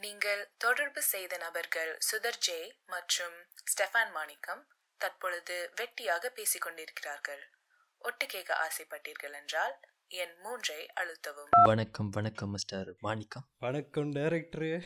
நீங்கள் தொடர்பு செய்த நபர்கள் சுதர் ஜே மற்றும் ஸ்டெஃபான் மாணிக்கம் தற்பொழுது வெட்டியாக பேசிக் கொண்டிருக்கிறார்கள் ஒட்டு கேட்க ஆசைப்பட்டீர்கள் என்றால் என் மூன்றை அழுத்தவும். வணக்கம் வணக்கம் மிஸ்டர் மாணிக்கம். வணக்கம் டைரக்டரு.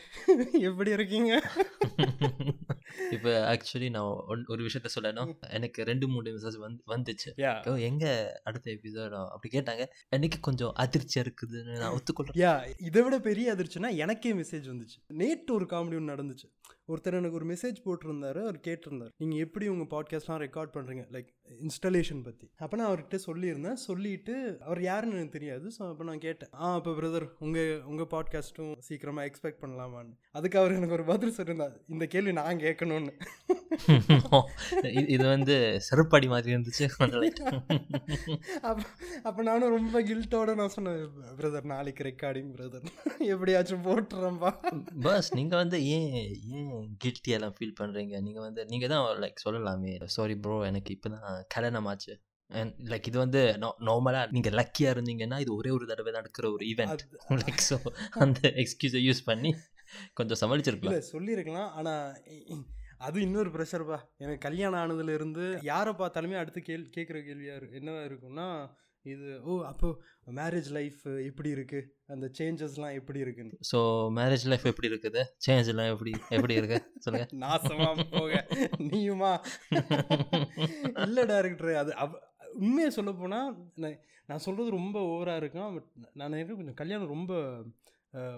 எப்படி இருக்கீங்க? இப்போ ஆக்சுவலி நான் ஒரு விஷயத்த சொல்லணும். எனக்கு ரெண்டு மூணு மெசேஜ் வந்து வந்துச்சு. எங்க அடுத்த எபிசோட் அப்படி கேட்டாங்க. எனக்கு கொஞ்சம் அதிர்ச்சியா இருக்குதுன்னு நான் ஒத்துக்கொள்றேன். இதை விட பெரிய அதிர்ச்சினா எனக்கே மெசேஜ் வந்துச்சு. நேற்று ஒரு காமெடி ஒன்று நடந்துச்சு. ஒருத்தர் எனக்கு ஒரு மெசேஜ் போட்டிருந்தாரு அவர் கேட்டிருந்தார். நீங்கள் எப்படி உங்கள் பாட்காஸ்ட்லாம் ரெக்கார்ட் பண்ணுறீங்க லைக் இன்ஸ்டலேஷன் பற்றி அப்போ நான் அவர்கிட்ட சொல்லியிருந்தேன். சொல்லிட்டு அவர் யாருன்னு எனக்கு தெரியாது. ஸோ அப்போ நான் கேட்டேன். ஆ அப்போ பிரதர் உங்கள் உங்கள் பாட்காஸ்ட்டும் சீக்கிரமாக எக்ஸ்பெக்ட் பண்ணலாமான்னு. அதுக்கு அவர் எனக்கு ஒரு பதில் சொல்லியிருந்தார். இந்த கேள்வி நான் கேட்கணும்னு. இது- வந்து செருப்படி மாதிரி இருந்துச்சு. அப்போ அப்போ நானும் ரொம்ப கில்ட்டோட நான் சொன்னேன் பிரதர் நாளைக்கு ரெக்கார்டிங் பிரதர் எப்படியாச்சும் போட்டுறேன்பா. பஸ் நீங்க வந்து ஏன் ஏன் கில்ட்டி எல்லாம் ஃபீல் பண்றீங்க? நீங்க வந்து நீங்க தான் லைக் சொல்லலாமே. சாரி ப்ரோ எனக்கு இப்பதான் கல்யாணம் ஆச்சு லைக் இது வந்து நார்மலாக நீங்கள் லக்கியாக இருந்தீங்கன்னா இது ஒரே ஒரு தடவை நடக்கிற ஒரு ஈவெண்ட் லைக் ஸோ அந்த எக்ஸ்கியூஸை யூஸ் பண்ணி கொஞ்சம் சமாளிச்சிருக்கலாம். சொல்லியிருக்கலாம். ஆனால் அது இன்னொரு ப்ரெஷர்ப்பா எனக்கு கல்யாணம் ஆனதுல இருந்து யாரை பார்த்தாலுமே அடுத்து கேள் கேட்குற கேள்வியாக இருக்கு. என்னவா இருக்கும்னா இது ஓ அப்போ மேரேஜ் லைஃப் எப்படி இருக்கு? அந்த சேஞ்சஸ்லாம் எப்படி இருக்குன்னு. ஸோ மேரேஜ் லைஃப் எப்படி இருக்குது? சேஞ்ச் எல்லாம் எப்படி எப்படி இருக்கு? சொல்லுங்க. நாசமா போக. நீயுமா? இல்லை டேரக்டர் அது அவ உண்மையை சொல்ல போனால் நான் சொல்கிறது ரொம்ப ஓவராக இருக்கும். பட் நான் நினைக்கிறேன் கொஞ்சம் கல்யாணம் ரொம்ப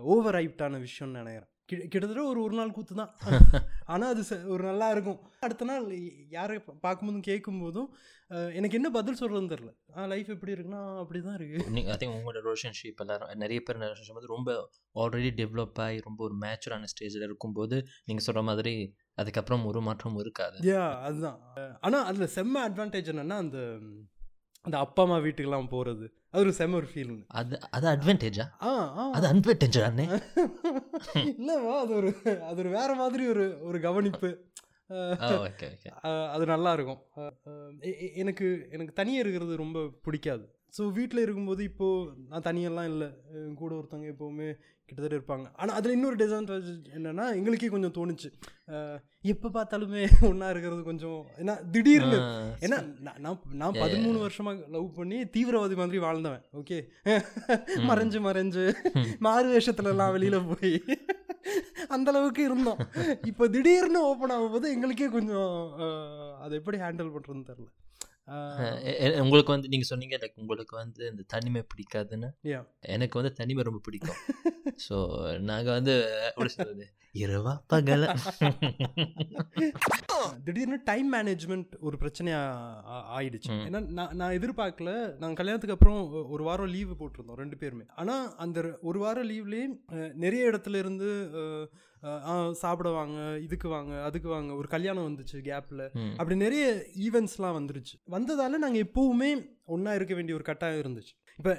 ஓவர் ஐப்டான விஷயம்னு நினைக்கிறேன். கிட்டத்தட்ட ஒரு ஒரு நாள் கூத்து தான் ஆனால் அது ஒரு நல்லா இருக்கும். அடுத்த நாள் யாரை பார்க்கும்போதும் கேட்கும்போதும் எனக்கு என்ன பதில் சொல்கிறதுன்னு தெரில ஆ லைஃப் எப்படி இருக்குன்னா அப்படி தான் இருக்குது நீங்கள் திங்க் உங்களோட ரிலேஷன்ஷிப் எல்லாரும் நிறைய பேர் ரிலேஷன்ஷிப் வந்து ரொம்ப ஆல்ரெடி டெவலப் ஆகி ரொம்ப ஒரு மேச்சுரான ஸ்டேஜில் இருக்கும்போது நீங்கள் சொல்கிற மாதிரி அதுக்கப்புறம் ஒரு மாற்றமும் இருக்காது. யா அதுதான். ஆனால் அதில் செம்ம அட்வான்டேஜ் என்னென்னா அந்த அந்த அப்பா அம்மா வீட்டுக்கெல்லாம் போகிறது அது ஒரு செம்ம ஒரு ஃபீலிங் அது அது அட்வான்டேஜா ஆ அது அட்வான்டேஜ் அண்ணே? இல்லைவா அது ஒரு அது ஒரு வேற மாதிரி ஒரு ஒரு கவனிப்பு. அது நல்லா இருக்கும். எனக்கு எனக்கு தனியாக இருக்கிறது ரொம்ப பிடிக்காது. ஸோ வீட்டில் இருக்கும்போது இப்போது நான் தனியெல்லாம் இல்லை. கூட ஒருத்தவங்க எப்போவுமே கிட்டத்தட்ட இருப்பாங்க. ஆனால் அதில் இன்னொரு டிஸ்அட்வான்டேஜ் என்னென்னா எங்களுக்கே கொஞ்சம் தோணுச்சு. எப்போ பார்த்தாலுமே ஒன்றா இருக்கிறது கொஞ்சம் ஏன்னா திடீர்னு ஏன்னா நான் நான் பதிமூணு வருஷமா லவ் பண்ணி தீவிரவாதி மாதிரி வாழ்ந்தவன் ஓகே மறைஞ்சு மறைஞ்சு மாறு வேஷத்துல எல்லாம் வெளியில போய் அந்த அளவுக்கு இருந்தோம். இப்போ திடீர்னு ஓப்பன் ஆகும்போது எங்களுக்கே கொஞ்சம் அதை எப்படி ஹேண்டில் பண்றதுன்னு தெரில உங்களுக்கு வந்து நீங்கள் சொன்னீங்க லைக் உங்களுக்கு வந்து இந்த தனிமை பிடிக்காதுன்னு. எனக்கு வந்து தனிமை ரொம்ப பிடிக்கும். ஸோ நாங்கள் வந்து எப்படி இரவா பகல. திடீர்னு டைம் மேனேஜ்மெண்ட் ஒரு பிரச்சனையா ஆ- ஆயிடுச்சு. ஏன்னா நான் நான் எதிர்பார்க்கல. நாங்கள் கல்யாணத்துக்கு அப்புறம் ஒரு வாரம் லீவு போட்டிருந்தோம் ரெண்டு பேருமே. ஆனால் அந்த ஒரு வாரம் லீவ்லேயே நிறைய இடத்துல இருந்து சாப்பிட வாங்க இதுக்கு வாங்க அதுக்கு வாங்க ஒரு கல்யாணம் வந்துச்சு கேப்பில் ம். அப்படி நிறைய ஈவெண்ட்ஸ்லாம் வந்துருச்சு. வந்ததால நாங்கள் எப்போவுமே ஒன்றா இருக்க வேண்டிய ஒரு கட்டாயம் இருந்துச்சு. இப்போ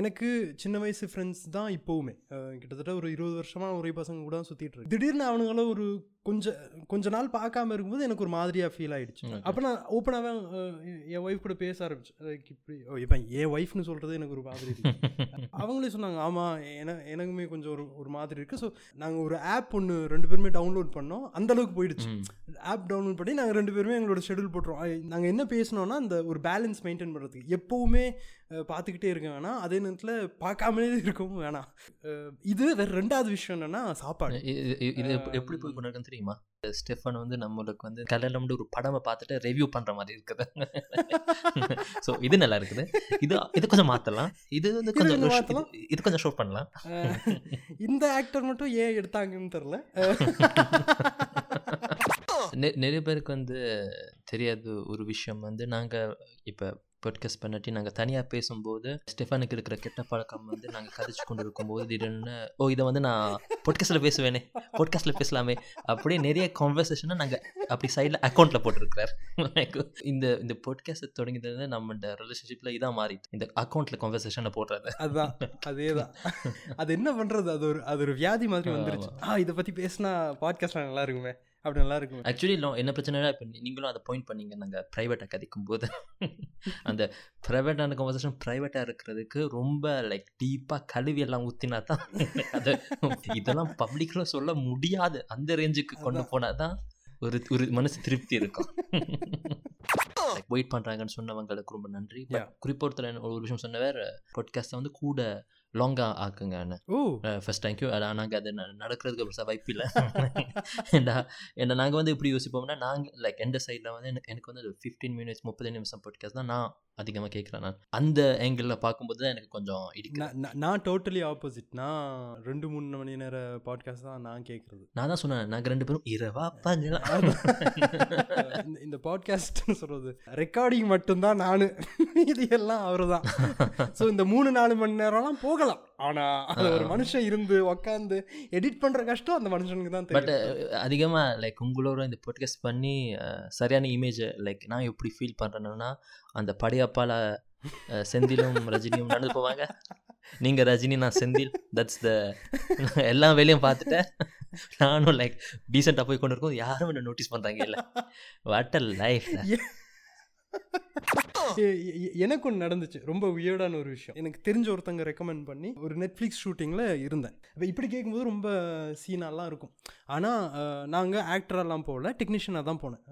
எனக்கு சின்ன வயசு ஃப்ரெண்ட்ஸ் தான் இப்போவுமே. கிட்டத்தட்ட ஒரு இருபது வருஷமாக ஒரே பசங்க கூட தான் சுற்றிட்டு இருக்கு. திடீர்னு அவனுங்கள ஒரு கொஞ்ச கொஞ்ச நாள் பார்க்காம இருக்கும்போது எனக்கு ஒரு மாதிரியாக ஃபீல் ஆயிடுச்சு. Okay. அப்போ நான் ஓப்பனாகவே என் ஒய்ஃப் கூட பேச ஆரம்பிச்சேன். லைக் இப்படி ஓ இப்போ என் ஒய்ஃப்னு சொல்கிறது எனக்கு ஒரு மாதிரி அவங்களே சொன்னாங்க ஆமாம் என எனக்குமே கொஞ்சம் ஒரு ஒரு மாதிரி இருக்குது ஸோ நாங்கள் ஒரு ஆப் ஒன்று ரெண்டு பேருமே டவுன்லோட் பண்ணோம். அந்த அளவுக்கு போயிடுச்சு. ஆப் டவுன்லோட் பண்ணி நாங்கள் ரெண்டு பேருமே எங்களோட ஷெடியூல் போட்டுருவோம். நாங்கள் என்ன பேசணும்னா அந்த ஒரு பேலன்ஸ் மெயின்டைன் பண்ணுறதுக்கு எப்போவுமே பார்த்துக்கிட்டே இருக்க வேணாம் அதே நேரத்தில் பார்க்காமலே இருக்கவும் வேணாம். இது வேறு ரெண்டாவது விஷயம் என்னென்னா சாப்பாடு. இது எப்படி- போய் கொண்டிருக்குன்னு தெரியுமா? ஸ்டெஃபன் வந்து நம்மளுக்கு வந்து கல்யாணம் ஒரு படமை பார்த்துட்டு ரிவ்யூ பண்ற மாதிரி இருக்குது. ஸோ இது நல்லா இருக்குது. இது இது கொஞ்சம் மாத்தலாம். இது வந்து கொஞ்சம் மாத்தலாம். இது- கொஞ்சம் ஷோ பண்ணலாம். இந்த ஆக்டர் மட்டும் ஏன் எடுத்தாங்கன்னு தெரில நிறைய பேருக்கு வந்து தெரியாது ஒரு விஷயம் வந்து நாங்கள் இப்போ பாட்காஸ்ட் பண்ணாட்டி நாங்கள் தனியாக பேசும்போது ஸ்டெஃபானுக்கு இருக்கிற கெட்ட பழக்கம் வந்து நாங்கள் கதைச்சு கொண்டு இருக்கும்போது திடீர்னு ஓ இதை வந்து நான் பாட்காஸ்ட்டில் பேசுவேனே பாட்காஸ்ட்டில் பேசலாமே அப்படியே நிறைய கான்வர்சேஷனை நாங்கள் அப்படி சைடில் அக்கௌண்ட்டில் போட்டிருக்கிறார். இந்த இந்த பாட்காஸ்ட் தொடங்கினது நம்ம ரிலேஷன்ஷிப்பில் இதான் மாறிட்டு இந்த அக்கௌண்ட்டில் கான்வர்சேஷனை போடுறது. அதுதான். அதே தான் அது என்ன பண்ணுறது அது ஒரு அது ஒரு வியாதி மாதிரி வந்துருச்சு. ஆ இதை பற்றி பேசினா பாட்காஸ்ட்ல நல்லா இருக்குமே. அப்படி நல்லா இருக்கும். ஆக்சுவலி என்ன பிரச்சனைனா இப்போ நீங்களும் அதை பாயிண்ட் பண்ணீங்க. நாங்கள் ப்ரைவேட்டாக கதைக்கும் போது அந்த ப்ரைவேட்டான கன்வர்சேஷன் ப்ரைவேட்டாக இருக்கிறதுக்கு ரொம்ப லைக் டீப்பாக கழுவி எல்லாம் ஊற்றினா தான் அதை இதெல்லாம் பப்ளிக்கில் சொல்ல முடியாது. அந்த ரேஞ்சுக்கு கொண்டு போனால் தான் ஒரு ஒரு மனசு திருப்தி இருக்கும். வெயிட் பண்ணுறாங்கன்னு சொன்னவங்களுக்கு ரொம்ப நன்றி. ஒருத்தர் ஒரு விஷயம் சொன்னவர் பாட்காஸ்ட்டை வந்து கூட லாங்காக ஆக்குங்கன்னு ஓ. ஃபர்ஸ்ட் தேங்க்யூ நாங்கள் அது நடக்கிறதுக்கு பெருசாக வாய்ப்பு இல்லை. ஏண்டா ஏன்னா நாங்கள் வந்து எப்படி யோசிப்போம்னா நாங்கள் லைக் எந்த சைடில் வந்து எனக்கு எனக்கு வந்து ஃபிஃப்டீன் மினிட்ஸ் முப்பது நிமிஷம் பாட்காஸ்ட் தான் நான் அதிகமாக கேட்குறேன் நான். அந்த ஆங்கிளில் பார்க்கும்போது தான் எனக்கு கொஞ்சம் இடிக்கும் நான் டோட்டலி ஆப்போசிட் நான் ரெண்டு மூணு மணி நேர பாட்காஸ்ட் தான் நான் கேட்குறது நான் தான் சொன்னேன் நாங்கள் ரெண்டு பேரும் இரவா இந்த- இந்த பாட்காஸ்ட்னு சொல்கிறது ரெக்கார்டிங் மட்டும்தான் நான். இது எல்லாம் அவர் தான் ஸோ இந்த மூணு நாலு மணி நேரம்லாம் போகலாம் ஆனால் அது ஒரு மனுஷன் இருந்து உக்காந்து எடிட் பண்ணுற கஷ்டம் அந்த மனுஷனுக்கு தான் பட் அதிகமாக லைக் உங்களோட இந்த பாட்காஸ்ட் பண்ணி சரியான இமேஜ் லைக் நான் எப்படி ஃபீல் பண்ணுறேன்னா அந்த படையப்பால செந்திலும் ரஜினியும் நடந்து போவாங்க. நீங்கள் ரஜினி நான் செந்தில். தட்ஸ் த எல்லா வேலையும் பார்த்துட்டேன் நானும் லைக் டீசெண்டாக போய் கொண்டு இருக்கும் யாரும் என்ன நோட்டீஸ் பண்ணுறாங்க இல்லை. வாட் அ லைஃப் எனக்கு ஒன்று நடந்துச்சு. ரொம்ப வியர்டான ஒரு விஷயம். எனக்கு தெரிஞ்ச ஒருத்தங்க ரெக்கமெண்ட் பண்ணி ஒரு நெட்ஃப்ளிக்ஸ் ஷூட்டிங்கில் இருந்தேன். இப்போ இப்படி கேட்கும்போது ரொம்ப சீனாலாம் இருக்கும். ஆனால் நாங்கள் ஆக்டரெல்லாம் போகல டெக்னீஷியனாக தான் போனேன்.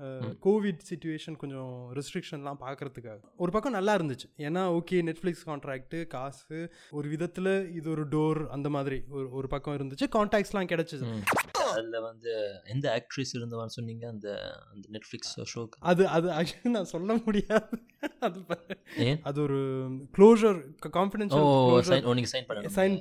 கோவிட் சுச்சுவேஷன் கொஞ்சம் ரெஸ்ட்ரிக்ஷன்லாம் பார்க்கறதுக்காக ஒரு பக்கம் நல்லா இருந்துச்சு. ஏன்னா ஓகே நெட்ஃப்ளிக்ஸ் கான்ட்ராக்ட்டு காசு ஒரு விதத்தில் இது ஒரு டோர் அந்த மாதிரி ஒரு ஒரு பக்கம் இருந்துச்சு. கான்டாக்ட்ஸ்லாம் கிடச்சிது. அதில் வந்து எந்த ஆக்ட்ரஸ் இருந்தவான்னு சொன்னீங்க? அந்த அந்த நெட்ஃப்ளிக்ஸ் ஷோக்கு அது அது ஆக்சுவலி நான் சொல்ல முடியாது. அது அது ஒரு க்ளோஷர் ஓ கான்ஃபிடென்ஷியல் சைன் ஓ நீங்கள் சைன் பண்ண சைன்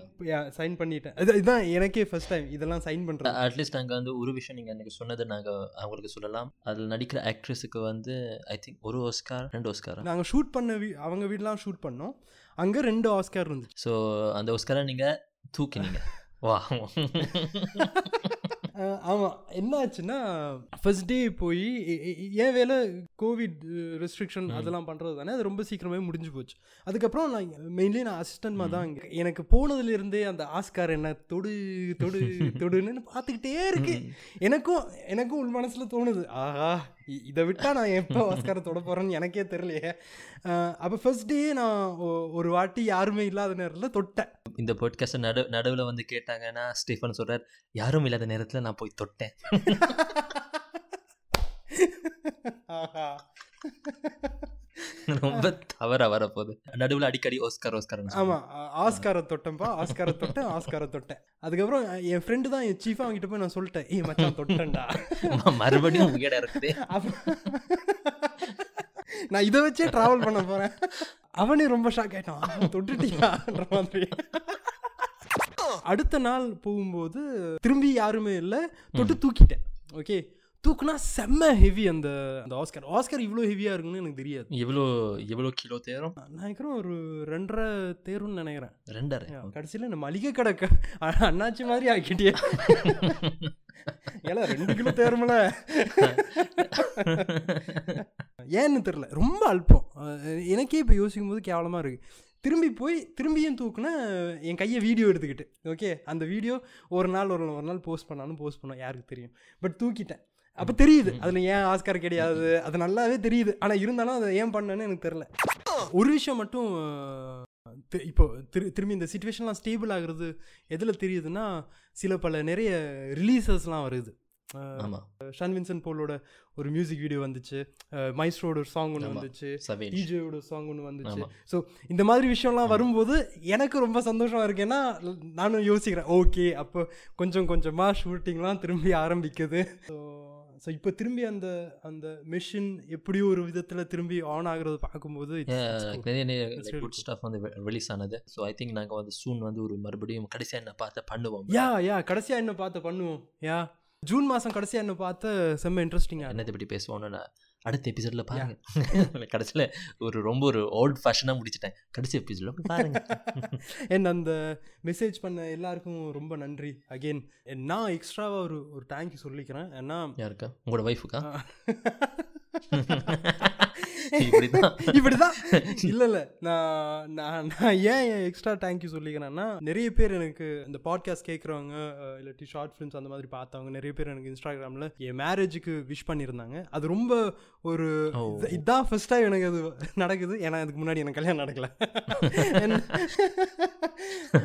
சைன் பண்ணிட்டேன். இது இதுதான் எனக்கே ஃபர்ஸ்ட் டைம் இதெல்லாம் சைன் பண்ணுறேன் அட்லீஸ்ட் நாங்கள் வந்து ஒரு விஷயம் நீங்கள் எனக்கு சொன்னது நாங்கள் அவங்களுக்கு சொல்லலாம். அதில் நடிக்கிற ஆக்ட்ரஸுக்கு வந்து ஐ திங்க் ஒரு ஆஸ்கார் ரெண்டு ஆஸ்கார் நாங்கள் ஷூட் பண்ண வீ அவங்க வீடெலாம் ஷூட் பண்ணோம். அங்கே ரெண்டு ஆஸ்கார் இருந்துச்சு. ஸோ அந்த ஆஸ்காரை நீங்கள் தூக்கினீங்க. வா ஆமாம் என்ன ஆச்சுன்னா ஃபர்ஸ்ட் டே போய் என் வேலை கோவிட் ரெஸ்ட்ரிக்ஷன் அதெல்லாம் பண்ணுறது தானே அது ரொம்ப சீக்கிரமே முடிஞ்சு போச்சு. அதுக்கப்புறம் நான் மெயின்லி நான் அசிஸ்டன்ட் தான் இங்க. எனக்கு போனதுலேருந்தே அந்த ஆஸ்கார் என்ன தொடு தொடு தொடுன்னு பார்த்துக்கிட்டே இருக்கு எனக்கும் எனக்கும் உள் மனசில் தோணுது ஆஹா இதை விட்டால் நான் எப்போ ஆஸ்காரை தொட போகிறேன்னு எனக்கே தெரியலையே. அப்போ ஃபர்ஸ்ட் டே நான் ஒரு வாட்டி யாருமே இல்லாத நேரத்தில் தொட்டேன். இந்த பாட்காஸ்ட்டை நடு நடுவில் வந்து கேட்டாங்கன்னா ஸ்டீஃபன் சொல்கிறார் யாரும் இல்லாத நேரத்தில் நான் போய் தொட்டேன். ஆஹா. ரொம்ப தவறாக வரப்போகுது. நடுவில் அடிக்கடி ஓஸ்கார் ஓஸ்கார் ஆமாம் ஆஸ்காரை தொட்டேன்ப்பா ஆஸ்காரை தொட்டேன் ஆஸ்காரை தொட்டேன். அதுக்கப்புறம் என் ஃப்ரெண்டு தான் என் சீஃபாக அவங்ககிட்ட போய் நான் சொல்லிட்டேன் ஏய் மச்சான் தொட்டேன்டா. மறுபடியும் உயட இருக்குது. நான் இதை வச்சே ட்ராவல் பண்ண போகிறேன் அவனே ரொம்ப ஷாக் ஆயிட்டான். "ஆ, தொட்டுட்டியான்ற மாதிரி. அடுத்த நாள் போகும்போது திரும்பி யாருமே இல்லை தொட்டு தூக்கிட்டேன். ஓகே தூக்குனா செம்ம ஹெவி அந்த அந்த ஆஸ்கர் ஆஸ்கர் இவ்வளோ ஹெவியாக இருக்குன்னு எனக்கு தெரியாது. எவ்வளோ எவ்வளோ கிலோ தேரும்? நான் நினைக்கிறேன் ஒரு ரெண்டரை தேருன்னு நினைக்கிறேன். ரெண்டரை? கடைசியில் இந்த மளிகை கடை அண்ணாச்சி மாதிரி ஆக்கிட்டியே. ஏல ரெண்டு கிலோ தேருமில்ல ஏன்னு தெரில ரொம்ப அல்பம். எனக்கே இப்போ யோசிக்கும் போது கேவலமாக இருக்குது திரும்பி போய் திரும்பியும் தூக்குனா என் கையை வீடியோ எடுத்துக்கிட்டு ஓகே அந்த வீடியோ ஒரு நாள் ஒரு ஒரு நாள் போஸ்ட் பண்ணாலும் போஸ்ட் பண்ணோம் யாருக்கு தெரியும்? பட் தூக்கிட்டேன். அப்போ தெரியுது. அதில் ஏன் ஆஸ்கார் கிடையாது? அது நல்லாவே தெரியுது. ஆனால் இருந்தாலும் அதை ஏன் பண்ணேன்னு எனக்கு தெரில ஒரு விஷயம் மட்டும் இப்போ திரு திரும்பி இந்த சுச்சுவேஷன்லாம் ஸ்டேபிள் ஆகுறது எதில் தெரியுதுன்னா சில பல நிறைய ரிலீசஸ்லாம் வருது. ஷான் வின்சன் போலோட ஒரு மியூசிக் வீடியோ வந்துச்சு. மைஸ்ரோட ஒரு சாங் ஒன்று. வந்துச்சு. டிஜேயோட சாங் ஒன்று வந்துச்சு. ஸோ இந்த மாதிரி விஷயம்லாம் வரும்போது எனக்கு ரொம்ப சந்தோஷமா இருக்கேன்னா நானும் யோசிக்கிறேன் ஓகே அப்போ கொஞ்சம் கொஞ்சமாக ஷூட்டிங்லாம் திரும்பி ஆரம்பிக்குது. ஸோ ஸோ இப்போ திரும்பி அந்த அந்த மெஷின் எப்படியோ ஒரு விதத்தில் திரும்பி ஆன் ஆகுறது பார்க்கும்போது. நிறைய நிறைய குட் ஸ்டாஃப் வந்து ரிலீஸ் ஆனது. ஸோ ஐ திங்க் நாங்கள் வந்து சூன் வந்து ஒரு மறுபடியும் கடைசியாக என்ன பார்த்து பண்ணுவோம். யா யா கடைசியாக என்ன பார்த்து பண்ணுவோம். யா ஜூன் மாதம் கடைசியாக என்ன பார்த்து செம்ம இன்ட்ரெஸ்டிங்காக என்னத்தை பற்றி பேசுவோம்னு நான் அடுத்த எபிசோடில் பாருங்க. கடைசியில் ஒரு ரொம்ப ஒரு ஓல்ட் ஃபேஷனாக முடிச்சிட்டேன். கடைசி எபிசோடில் போய் பாருங்க. என் அந்த மெசேஜ் பண்ண எல்லாருக்கும் ரொம்ப நன்றி. அகெயின் நான் எக்ஸ்ட்ராவாக ஒரு ஒரு தேங்க்யூ சொல்லிக்கிறேன். ஏன்னா யாருக்கா? உங்களோட ஒய்ஃபுக்கா இப்படிதான். இப்படிதான்? இல்ல இல்ல நான் நான் நான் ஏன் எக்ஸ்ட்ரா தேங்க்யூ சொல்லிக்கிறேன்னா நிறைய பேர் எனக்கு இந்த பாட்காஸ்ட் கேட்குறவங்க இல்லாட்டி ஷார்ட் ஃபிலிம்ஸ் அந்த மாதிரி பார்த்தவங்க நிறைய பேர் எனக்கு இன்ஸ்டாகிராமில் என் மேரேஜுக்கு விஷ் பண்ணியிருந்தாங்க. அது ரொம்ப ஒரு இதான் ஃபர்ஸ்ட் டைம் எனக்கு அது நடக்குது. ஏன்னா அதுக்கு முன்னாடி எனக்கு கல்யாணம் நடக்கல.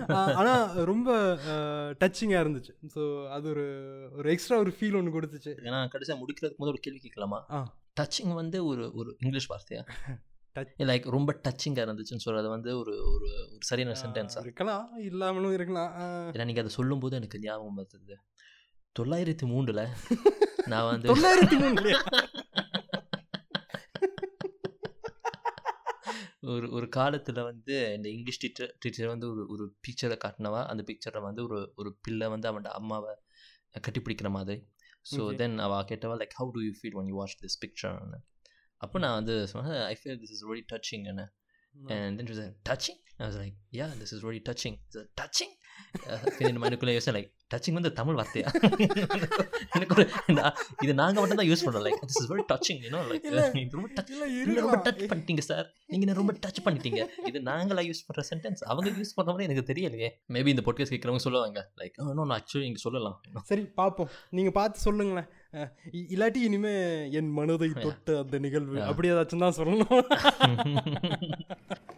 ஆனால் ரொம்ப டச்சிங்காக இருந்துச்சு. ஸோ அது ஒரு ஒரு எக்ஸ்ட்ரா ஒரு ஃபீல் ஒன்று கொடுத்துச்சு. ஏன்னா கடைசியாக முடிக்கிறதுக்கு முதல் ஒரு கேள்வி கேட்கலாமா? டச்சிங் வந்து ஒரு ஒரு இங்கிலீஷ் வார்த்தையா? லைக் ரொம்ப டச்சிங்காக இருந்துச்சுன்னு சொல்கிறது வந்து ஒரு ஒரு ஒரு சரியான சென்டென்ஸா இருக்கலாம். இல்லாமலும் இருக்கலாம். ஏன்னா நீங்கள் அதை சொல்லும்போது எனக்கு ஞாபகம் வந்தது. தொள்ளாயிரத்தி மூணில் நான் வந்து தொள்ளாயிரத்தி மூணு ஒரு ஒரு காலத்தில் வந்து இந்த இங்கிலீஷ் டீச்சர் டீச்சர் வந்து ஒரு ஒரு பிக்சரை காட்டினவா? அந்த பிக்சரை வந்து ஒரு ஒரு பிள்ளை வந்து அவனோட அம்மாவை கட்டிப்பிடிக்கிற மாதிரி. So Okay. தென் அவள் கேட்டவா like how do you feel when you watch this பிக்சர்னு அப்போ நான் வந்து சொன்னேன் I feel this is very touching என்ன And then she was like, touching? I was like, yeah, this is really touching. Is it touching? என் மைண்டுக்குள்ளே யோசனை like touching வந்து தமிழ் வார்த்தையா? எனக்கு ஒரு இது நாங்கள் மட்டும் தான் யூஸ் பண்ணுறோம் like this is very touching you know like ரொம்ப டச் இல்ல, ரொம்ப. டச் பண்ணிட்டீங்க சார் நீங்கள் என்ன ரொம்ப டச் பண்ணிட்டீங்க? இது நாங்களா யூஸ் பண்ணுற சென்டென்ஸ் அவங்க யூஸ் பண்ணுற மாதிரி எனக்கு தெரியலையே. மேபி இந்த பொட்காஸ்ட் கேட்குறவங்க சொல்லுவாங்க. லைக் நான் ஆக்சுவலி இங்கே சொல்லலாம். சரி பார்ப்போம் நீங்கள் பார்த்து சொல்லுங்களேன். இல்லாட்டி இனிமே என் மனதை தொட்ட அந்த நிகழ்வு அப்படி ஏதாச்சும் தான் சொல்லணும்.